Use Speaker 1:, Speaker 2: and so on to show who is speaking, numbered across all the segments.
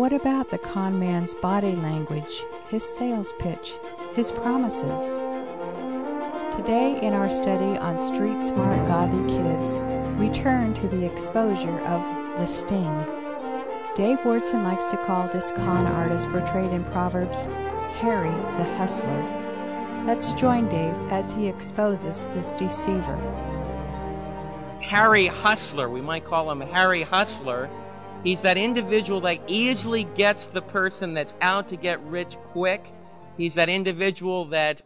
Speaker 1: What about the con man's body language, his sales pitch, his promises? Today, in our study on Street Smart Godly Kids, we turn to the exposure of the sting. Dave Wyrtzen likes to call this con artist portrayed in Proverbs Harry the Hustler. Let's join Dave as he exposes this deceiver.
Speaker 2: Harry Hustler, we might call him Harry Hustler. He's that individual that easily gets the person that's out to get rich quick. He's that individual that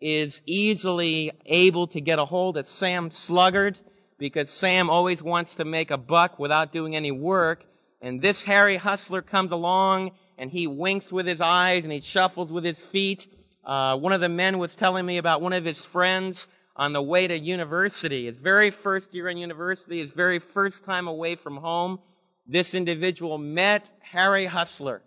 Speaker 2: is easily able to get a hold of Sam Sluggard because Sam always wants to make a buck without doing any work. And this Harry Hustler comes along and he winks with his eyes and he shuffles with his feet. Uh, one of the men was telling me about one of his friends on the way to university, his very first year in university, his very first time away from home. This individual met Harry Hustler.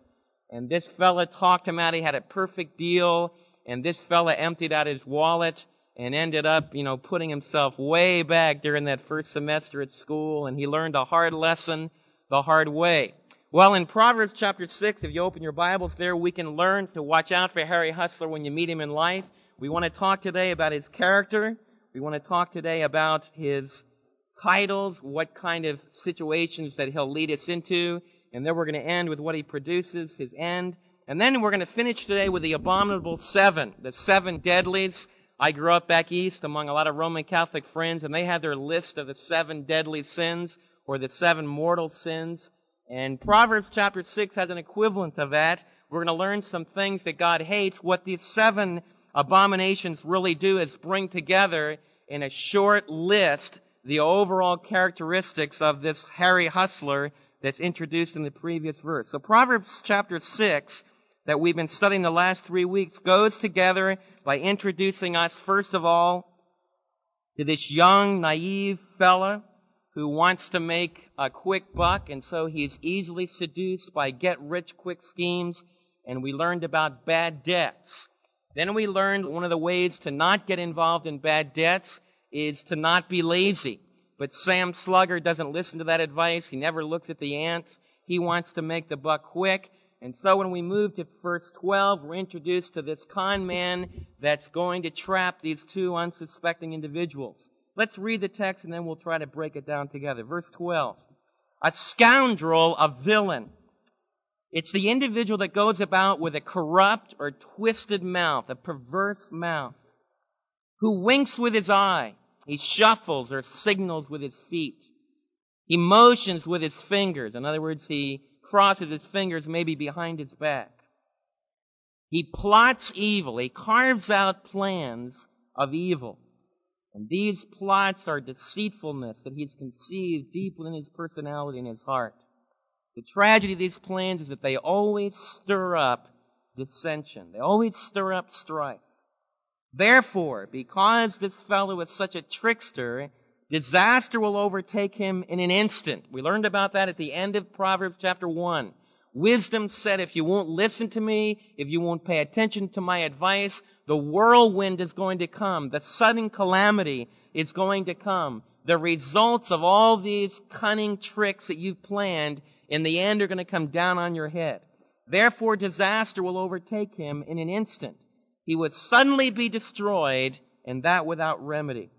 Speaker 2: And this fella talked him out. He had a perfect deal. And this fella emptied out his wallet and ended up, you know, putting himself way back during that first semester at school. And he learned a hard lesson the hard way. Well, in Proverbs chapter 6, if you open your Bibles there, we can learn to watch out for Harry Hustler when you meet him in life. We want to talk today about his character. We want to talk today about his titles, what kind of situations that he'll lead us into. And then we're going to end with what he produces, his end. And then we're going to finish today with the abominable seven, the seven deadlies. I grew up back east among a lot of Roman Catholic friends, and they had their list of the seven deadly sins or the seven mortal sins. And Proverbs chapter 6 has an equivalent of that. We're going to learn some things that God hates. What these seven abominations really do is bring together in a short list the overall characteristics of this Harry Hustler that's introduced in the previous verse. So Proverbs chapter 6 that we've been studying the last three weeks goes together by introducing us, first of all, to this young, naive fella who wants to make a quick buck, and so he's easily seduced by get rich quick schemes, and we learned about bad debts. Then we learned one of the ways to not get involved in bad debts is to not be lazy. But Sam Sluggard doesn't listen to that advice. He never looks at the ants. He wants to make the buck quick. And so when we move to verse 12, we're introduced to this con man that's going to trap these two unsuspecting individuals. Let's read the text and then we'll try to break it down together. Verse 12. A scoundrel, a villain. It's the individual that goes about with a corrupt or twisted mouth, a perverse mouth, who winks with his eye. He shuffles or signals with his feet. He motions with his fingers. In other words, he crosses his fingers maybe behind his back. He plots evil. He carves out plans of evil. And these plots are deceitfulness that he's conceived deep within his personality and his heart. The tragedy of these plans is that they always stir up dissension. They always stir up strife. Therefore, because this fellow is such a trickster, disaster will overtake him in an instant. We learned about that at the end of Proverbs chapter 1. Wisdom said, if you won't listen to me, if you won't pay attention to my advice, the whirlwind is going to come. The sudden calamity is going to come. The results of all these cunning tricks that you've planned in the end are going to come down on your head. Therefore, disaster will overtake him in an instant. He would suddenly be destroyed, and that without remedy.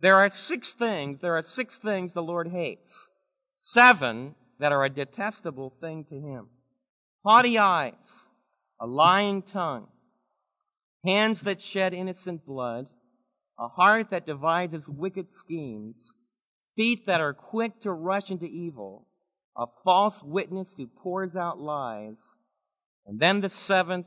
Speaker 2: There are six things, there are six things the Lord hates. Seven that are a detestable thing to him. Haughty eyes, a lying tongue, hands that shed innocent blood, a heart that devises wicked schemes, feet that are quick to rush into evil, a false witness who pours out lies, and then the seventh,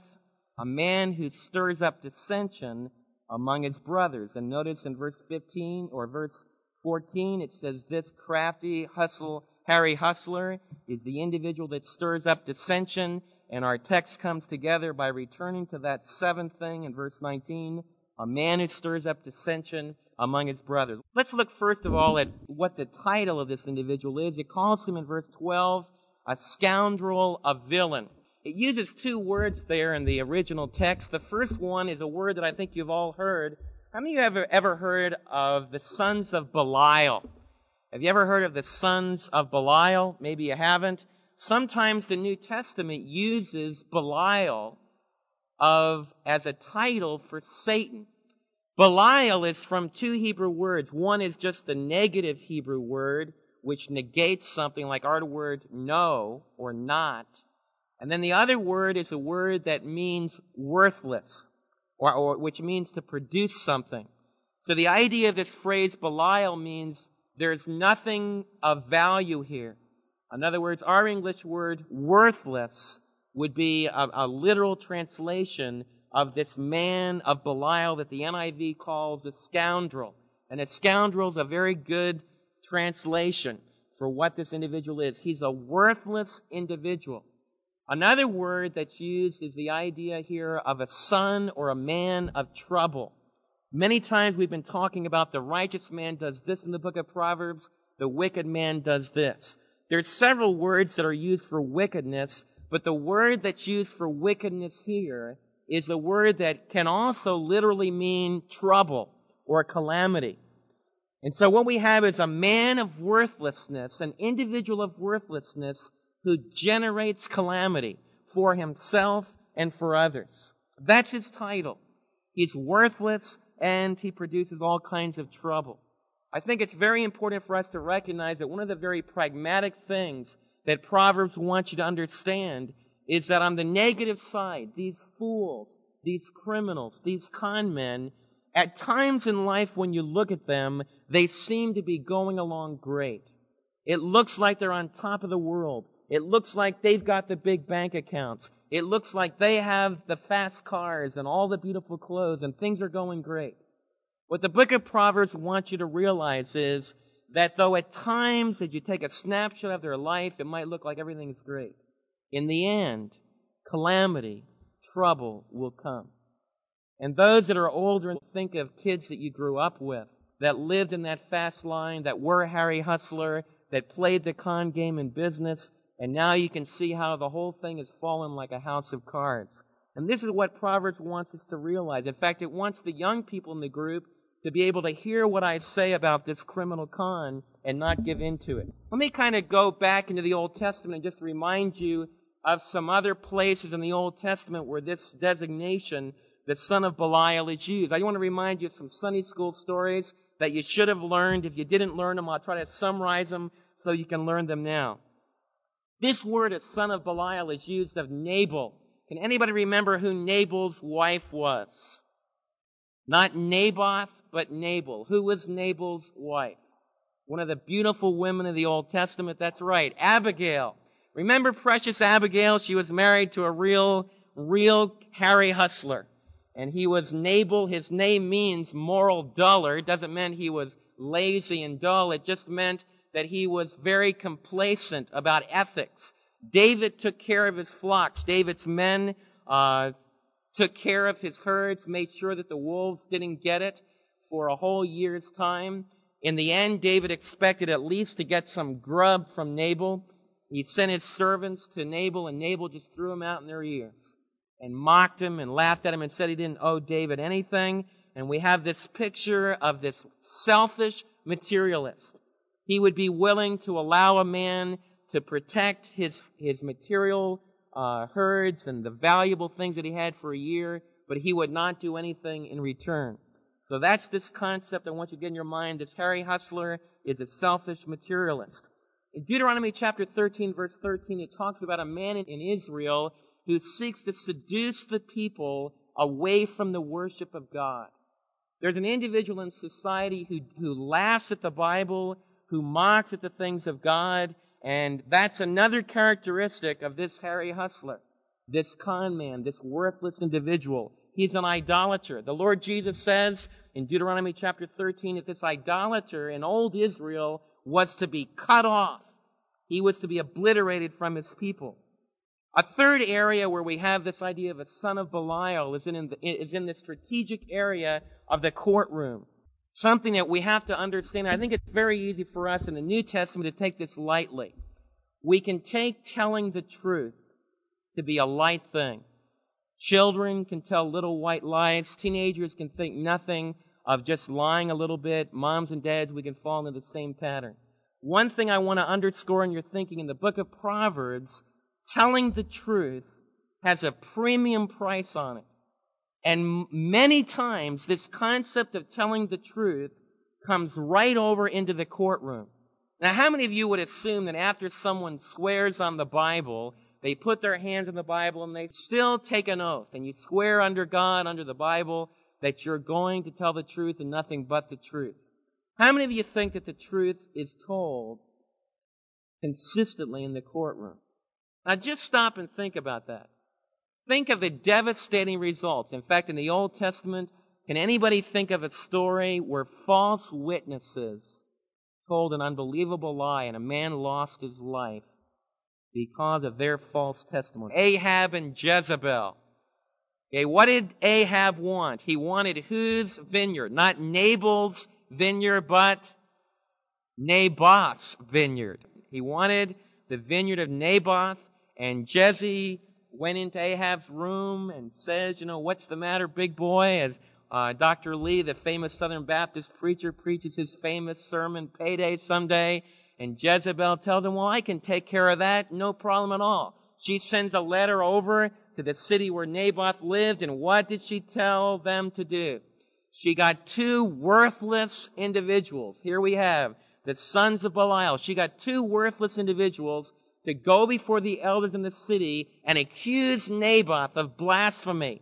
Speaker 2: a man who stirs up dissension among his brothers. And notice in verse 15 or verse 14, it says, This crafty hustle, Harry Hustler, is the individual that stirs up dissension and our text comes together by returning to that seventh thing in verse 19 a man who stirs up dissension among his brothers. Let's look first of all at what the title of this individual is. It calls him in verse 12 a scoundrel, a villain. It uses two words there in the original text. The first one is a word that I think you've all heard. How many of you have ever, heard of the sons of Belial? Have you ever heard of the sons of Belial? Maybe you haven't. sometimes the New Testament uses Belial of, as a title for Satan. Belial is from two Hebrew words. One is just the negative Hebrew word, which negates something like our word no or not. And then the other word is a word that means worthless, or, or which means to produce something. So the idea of this phrase Belial means there's nothing of value here. In other words, our English word worthless would be a, a literal translation of this man of Belial that the NIV calls a scoundrel. And a scoundrel is a very good translation for what this individual is. He's a worthless individual. Another word that's used is the idea here of a son or a man of trouble. Many times we've been talking about the righteous man does this in the book of Proverbs, the wicked man does this. There's several words that are used for wickedness, but the word that's used for wickedness here is a word that can also literally mean trouble or calamity. And so what we have is a man of worthlessness, an individual of worthlessness who generates calamity for himself and for others. That's his title. He's worthless and he produces all kinds of trouble. I think it's very important for us to recognize that one of the very pragmatic things that Proverbs wants you to understand is that on the negative side, these fools, these criminals, these con men, at times in life when you look at them, they seem to be going along great. It looks like they're on top of the world. It looks like they've got the big bank accounts. It looks like they have the fast cars and all the beautiful clothes and things are going great. What the book of Proverbs wants you to realize is that though at times that you take a snapshot of their life, it might look like everything is great. In the end, calamity, trouble will come. And those that are older, think of kids that you grew up with, that lived in that fast line, that were Harry Hustler, that played the con game in business, and now you can see how the whole thing has fallen like a house of cards. And this is what Proverbs wants us to realize. In fact, it wants the young people in the group to be able to hear what I say about this criminal con and not give in to it. Let me kind of go back into the Old Testament and just remind you of some other places in the Old Testament where this designation, the son of Belial, is used. I want to remind you of some Sunday school stories that you should have learned. If you didn't learn them, I'll try to summarize them so you can learn them now. This word, a son of Belial, is used of Nabal. Can anybody remember who Nabal's wife was? Not Naboth, but Nabal. Who was Nabal's wife? One of the beautiful women of the Old Testament. That's right. Abigail. Remember precious Abigail? She was married to a real, real Harry Hustler. And he was Nabal. His name means moral duller. It doesn't mean he was lazy and dull. It just meant that he was very complacent about ethics. David took care of his flocks. David's men uh, took care of his herds, made sure that the wolves didn't get it for a whole year's time. In the end, David expected at least to get some grub from Nabal. He sent his servants to Nabal, and Nabal just threw them out in their ears and mocked him and laughed at him and said he didn't owe David anything. And we have this picture of this selfish materialist. He would be willing to allow a man to protect his, his material uh, herds and the valuable things that he had for a year, but he would not do anything in return. So that's this concept I want you to get in your mind. This Harry Hustler is a selfish materialist. In Deuteronomy chapter 13, verse 13, it talks about a man in Israel who seeks to seduce the people away from the worship of God. There's an individual in society who, who laughs at the Bible, who mocks at the things of God, and that's another characteristic of this Harry Hustler, this con man, this worthless individual. He's an idolater. The Lord Jesus says in Deuteronomy chapter 13 that this idolater in old Israel was to be cut off. He was to be obliterated from his people. A third area where we have this idea of a son of Belial is in, the, is in the strategic area of the courtroom. Something that we have to understand. I think it's very easy for us in the New Testament to take this lightly. We can take telling the truth to be a light thing. Children can tell little white lies. Teenagers can think nothing of just lying a little bit. Moms and dads, we can fall into the same pattern. one thing I want to underscore in your thinking in the book of Proverbs, telling the truth has a premium price on it. And many times this concept of telling the truth comes right over into the courtroom. Now, how many of you would assume that after someone swears on the Bible, they put their hands on the Bible and they still take an oath and you swear under God, under the Bible, that you're going to tell the truth and nothing but the truth? How many of you think that the truth is told consistently in the courtroom? Now just stop and think about that. Think of the devastating results. In fact, in the Old Testament, can anybody think of a story where false witnesses told an unbelievable lie and a man lost his life because of their false testimony? Ahab and Jezebel. Okay, what did Ahab want? He wanted whose vineyard? Not Nabal's vineyard, but Naboth's vineyard. He wanted the vineyard of Naboth, and Jesse went into Ahab's room and says, You know, what's the matter, big boy? As uh, Dr. Lee, the famous Southern Baptist preacher, preaches his famous sermon, Payday Someday. And Jezebel tells him, Well, I can take care of that, no problem at all. She sends a letter over to the city where Naboth lived, and what did she tell them to do? She got two worthless individuals. Here we have the sons of Belial. She got two worthless individuals to go before the elders in the city and accuse Naboth of blasphemy.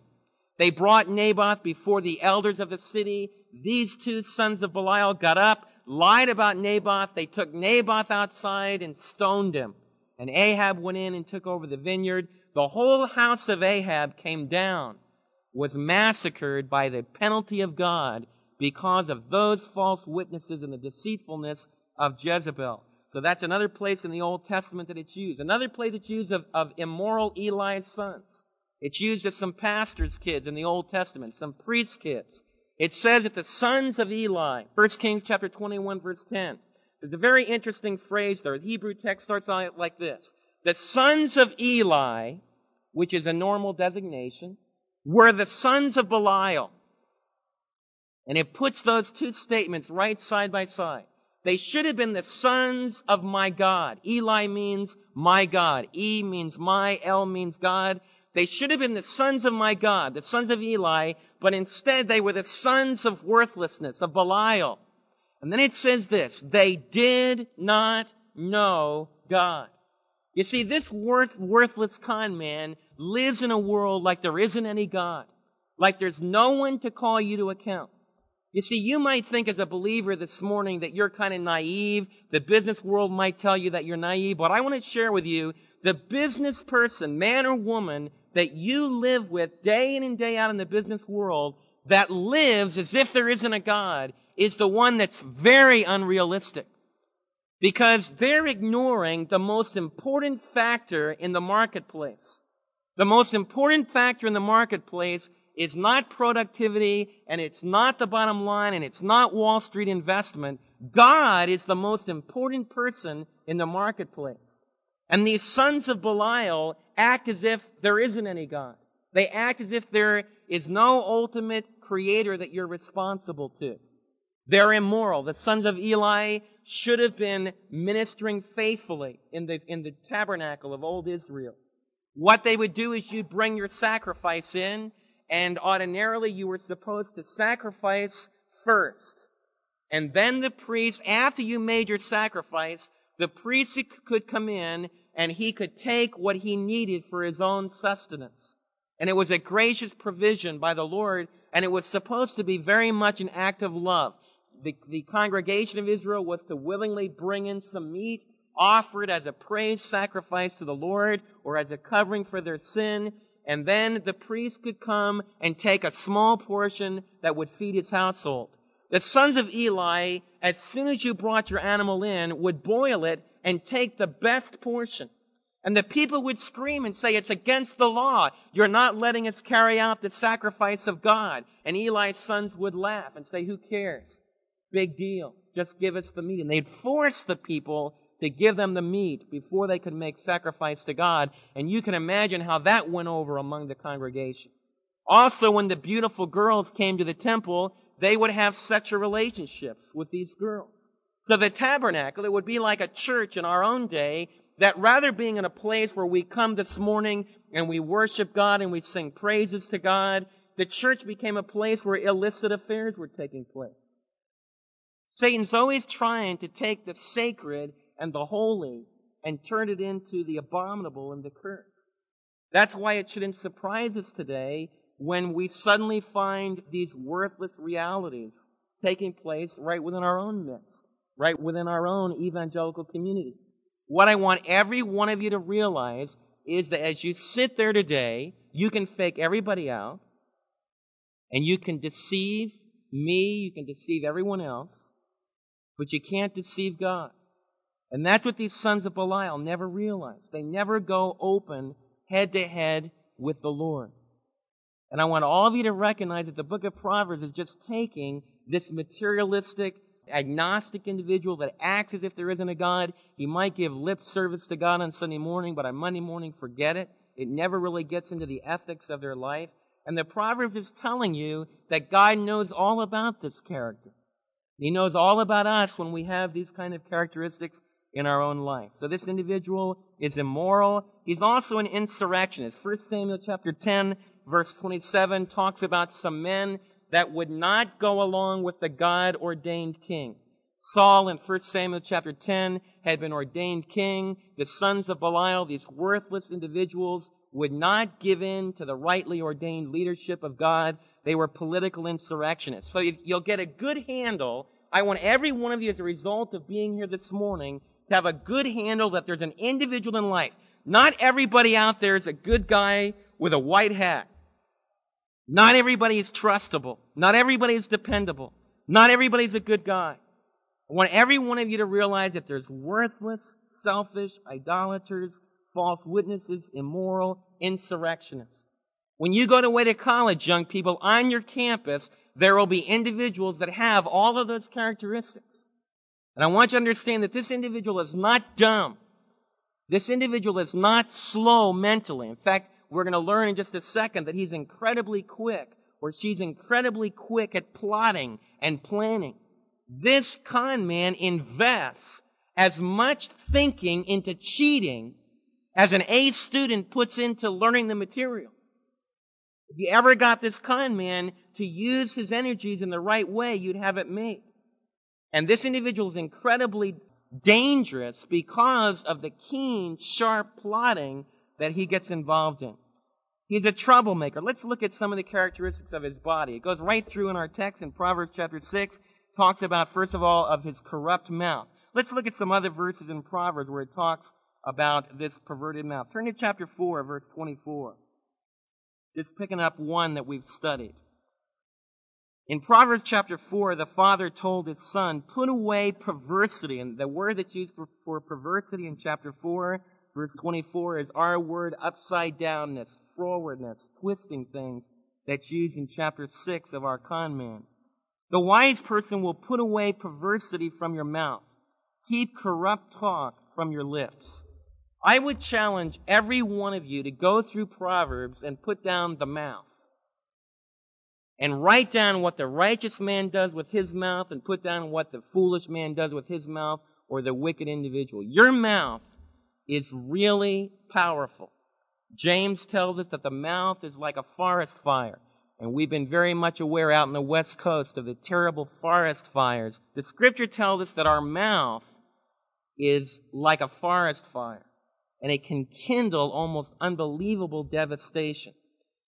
Speaker 2: They brought Naboth before the elders of the city. These two sons of Belial got up, lied about Naboth. They took Naboth outside and stoned him. And Ahab went in and took over the vineyard. The whole house of Ahab came down, was massacred by the penalty of God because of those false witnesses and the deceitfulness of Jezebel. So that's another place in the Old Testament that it's used. Another place it's used of, of immoral Eli's sons. It's used of some pastors' kids in the Old Testament, some priests' kids. It says that the sons of Eli, 1 Kings chapter 21 verse 10. There's a very interesting phrase there. The Hebrew text starts out like this. The sons of Eli, which is a normal designation, were the sons of Belial. And it puts those two statements right side by side. They should have been the sons of my God. Eli means my God. E means my. L means God. They should have been the sons of my God, the sons of Eli, but instead they were the sons of worthlessness, of Belial. And then it says this, they did not know God. You see, this worth, worthless con man lives in a world like there isn't any God. Like there's no one to call you to account. You see, you might think as a believer this morning that you're kind of naive. The business world might tell you that you're naive, but I want to share with you the business person, man or woman, that you live with day in and day out in the business world that lives as if there isn't a God is the one that's very unrealistic. Because they're ignoring the most important factor in the marketplace. The most important factor in the marketplace is not productivity and it's not the bottom line and it's not Wall Street investment. God is the most important person in the marketplace. And these sons of Belial act as if there isn't any God. They act as if there is no ultimate creator that you're responsible to. They're immoral. The sons of Eli should have been ministering faithfully in the, in the tabernacle of old Israel. What they would do is you'd bring your sacrifice in and ordinarily you were supposed to sacrifice first. And then the priest, after you made your sacrifice, the priest could come in and he could take what he needed for his own sustenance. And it was a gracious provision by the Lord, and it was supposed to be very much an act of love. The, the congregation of Israel was to willingly bring in some meat, offer it as a praise sacrifice to the Lord, or as a covering for their sin, and then the priest could come and take a small portion that would feed his household. The sons of Eli, as soon as you brought your animal in, would boil it and take the best portion. And the people would scream and say, it's against the law. You're not letting us carry out the sacrifice of God. And Eli's sons would laugh and say, who cares? Big deal. Just give us the meat. And they'd force the people to give them the meat before they could make sacrifice to God. And you can imagine how that went over among the congregation. Also, when the beautiful girls came to the temple, they would have sexual relationships with these girls. So the tabernacle, it would be like a church in our own day that rather being in a place where we come this morning and we worship God and we sing praises to God, the church became a place where illicit affairs were taking place. Satan's always trying to take the sacred and the holy and turn it into the abominable and the cursed. That's why it shouldn't surprise us today when we suddenly find these worthless realities taking place right within our own midst, right within our own evangelical community. What I want every one of you to realize is that as you sit there today, you can fake everybody out, and you can deceive me, you can deceive everyone else, but you can't deceive God. And that's what these sons of Belial never realize. They never go open head to head with the Lord. And I want all of you to recognize that the book of Proverbs is just taking this materialistic, agnostic individual that acts as if there isn't a God. He might give lip service to God on Sunday morning, but on Monday morning, forget it. It never really gets into the ethics of their life. And the Proverbs is telling you that God knows all about this character. He knows all about us when we have these kind of characteristics in our own life. So this individual is immoral. He's also an insurrectionist. 1 Samuel chapter 10 verse 27 talks about some men that would not go along with the God ordained king. Saul in 1 Samuel chapter 10 had been ordained king. The sons of Belial, these worthless individuals, would not give in to the rightly ordained leadership of God. They were political insurrectionists. So you'll get a good handle. I want every one of you as a result of being here this morning to have a good handle that there's an individual in life. Not everybody out there is a good guy with a white hat. Not everybody is trustable. Not everybody is dependable. Not everybody's a good guy. I want every one of you to realize that there's worthless, selfish, idolaters, false witnesses, immoral, insurrectionists. When you go away to college, young people, on your campus, there will be individuals that have all of those characteristics. And I want you to understand that this individual is not dumb. This individual is not slow mentally. In fact, we're going to learn in just a second that he's incredibly quick, or she's incredibly quick at plotting and planning. This con man invests as much thinking into cheating as an A student puts into learning the material. If you ever got this con man to use his energies in the right way, you'd have it made. And this individual is incredibly dangerous because of the keen, sharp plotting that he gets involved in. He's a troublemaker. Let's look at some of the characteristics of his body. It goes right through in our text in Proverbs chapter 6, talks about, first of all, of his corrupt mouth. Let's look at some other verses in Proverbs where it talks about this perverted mouth. Turn to chapter 4, verse 24. Just picking up one that we've studied. In Proverbs chapter 4, the father told his son, put away perversity. And the word that's used for, perversity in chapter 4, verse 24, is our word upside downness, frowardness, twisting things that's used in chapter 6 of our con man. The wise person will put away perversity from your mouth. Keep corrupt talk from your lips. I would challenge every one of you to go through Proverbs and put down the mouth and write down what the righteous man does with his mouth and put down what the foolish man does with his mouth or the wicked individual. Your mouth is really powerful. James tells us that the mouth is like a forest fire. And we've been very much aware out in the west coast of the terrible forest fires. The scripture tells us that our mouth is like a forest fire. And it can kindle almost unbelievable devastation.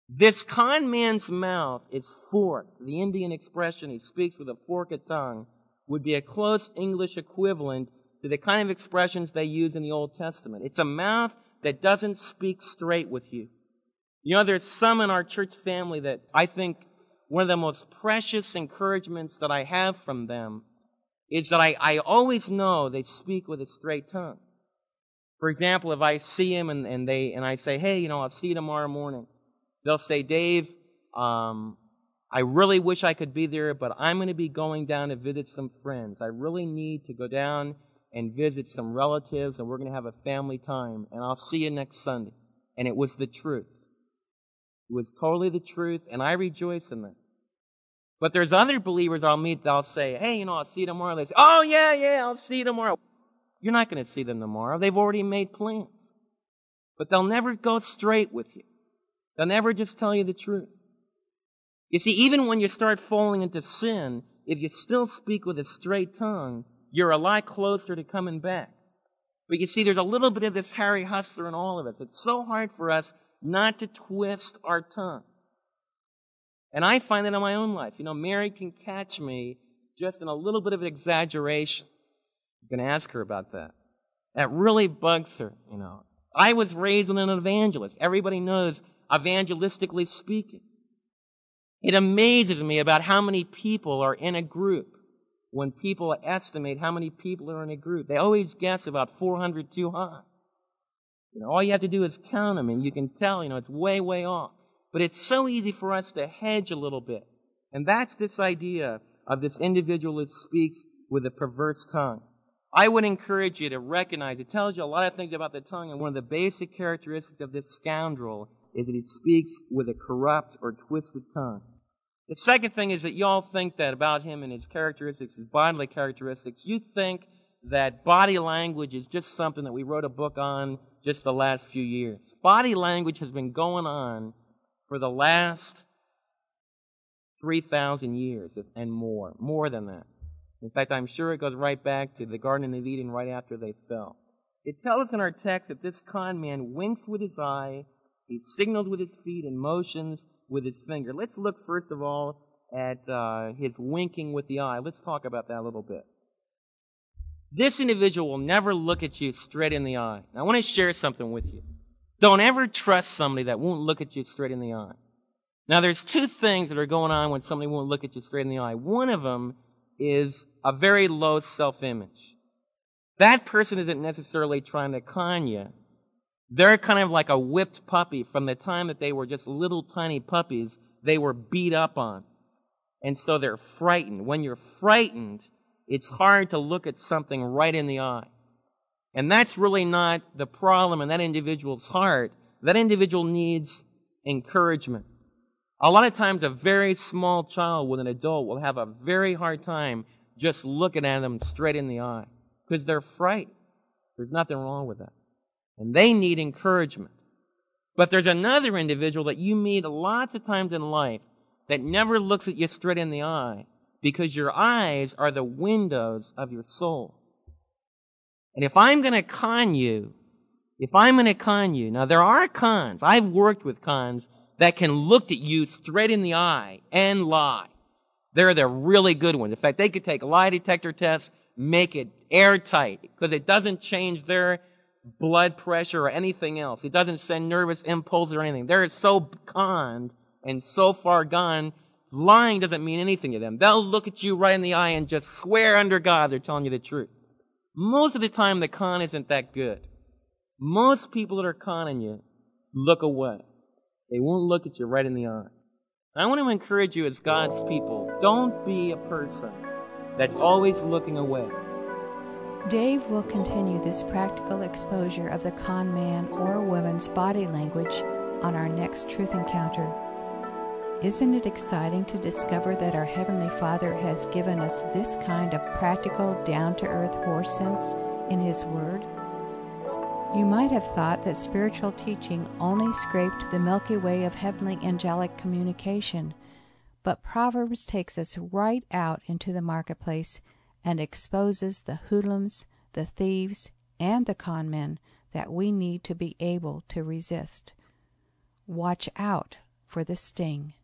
Speaker 2: This con man's mouth is forked. The Indian expression, he speaks with a forked tongue, would be a close English equivalent to the kind of expressions they use in the Old Testament. It's a mouth that doesn't speak straight with you. You know, there's some in our church family that I think one of the most precious encouragements that I have from them is that I, I always know they speak with a straight tongue. For example, if I see him and, and they and I say, hey, you know, I'll see you tomorrow morning. They'll say, Dave, um, I really wish I could be there, but I'm going to be going down to visit some friends. I really need to go down and visit some relatives, and we're going to have a family time, and I'll see you next Sunday. And it was the truth. It was totally the truth, and I rejoice in that. But there's other believers I'll meet that'll say, hey, you know, I'll see you tomorrow. They say, oh, yeah, yeah, I'll see you tomorrow. You're not going to see them tomorrow. They've already made plans. But they'll never go straight with you. They'll never just tell you the truth. You see, even when you start falling into sin, if you still speak with a straight tongue, you're a lot closer to coming back. But you see, there's a little bit of this Harry Hustler in all of us. It's so hard for us not to twist our tongue. And I find that in my own life. You know, Mary can catch me just in a little bit of exaggeration. I'm going to ask her about that. That really bugs her, you know. I was raised in an evangelist. Everybody knows evangelistically speaking. It amazes me about how many people are in a group. When people estimate how many people are in a group, they always guess about 400 too high. You know, all you have to do is count them and you can tell, you know, it's way, way off. But it's so easy for us to hedge a little bit. And that's this idea of this individual that speaks with a perverse tongue. I would encourage you to recognize it tells you a lot of things about the tongue, and one of the basic characteristics of this scoundrel is that he speaks with a corrupt or twisted tongue. The second thing is that y'all think that about him and his characteristics, his bodily characteristics. You think that body language is just something that we wrote a book on just the last few years. Body language has been going on for the last 3,000 years and more, more than that. In fact, I'm sure it goes right back to the Garden of Eden right after they fell. It tells us in our text that this con man winks with his eye, he signals with his feet and motions with his finger. Let's look first of all at uh, his winking with the eye. Let's talk about that a little bit. This individual will never look at you straight in the eye. Now, I want to share something with you. Don't ever trust somebody that won't look at you straight in the eye. Now, there's two things that are going on when somebody won't look at you straight in the eye. One of them is a very low self-image. That person isn't necessarily trying to con you. They're kind of like a whipped puppy from the time that they were just little tiny puppies, they were beat up on. And so they're frightened. When you're frightened, it's hard to look at something right in the eye. And that's really not the problem in that individual's heart. That individual needs encouragement. A lot of times a very small child with an adult will have a very hard time just looking at them straight in the eye because they're frightened. There's nothing wrong with that. And they need encouragement. But there's another individual that you meet lots of times in life that never looks at you straight in the eye because your eyes are the windows of your soul. And if I'm going to con you, if I'm going to con you, now there are cons. I've worked with cons that can look at you straight in the eye and lie. They're the really good ones. In fact, they could take lie detector test, make it airtight, because it doesn't change their blood pressure or anything else. It doesn't send nervous impulses or anything. They're so conned and so far gone, lying doesn't mean anything to them. They'll look at you right in the eye and just swear under God they're telling you the truth. Most of the time, the con isn't that good. Most people that are conning you look away. They won't look at you right in the eye. I want to encourage you as God's people, don't be a person that's always looking away.
Speaker 1: Dave will continue this practical exposure of the con man or woman's body language on our next Truth Encounter. Isn't it exciting to discover that our Heavenly Father has given us this kind of practical, down to earth horse sense in His Word? You might have thought that spiritual teaching only scraped the Milky Way of heavenly angelic communication, but Proverbs takes us right out into the marketplace and exposes the hoodlums, the thieves, and the con men that we need to be able to resist. Watch out for the sting.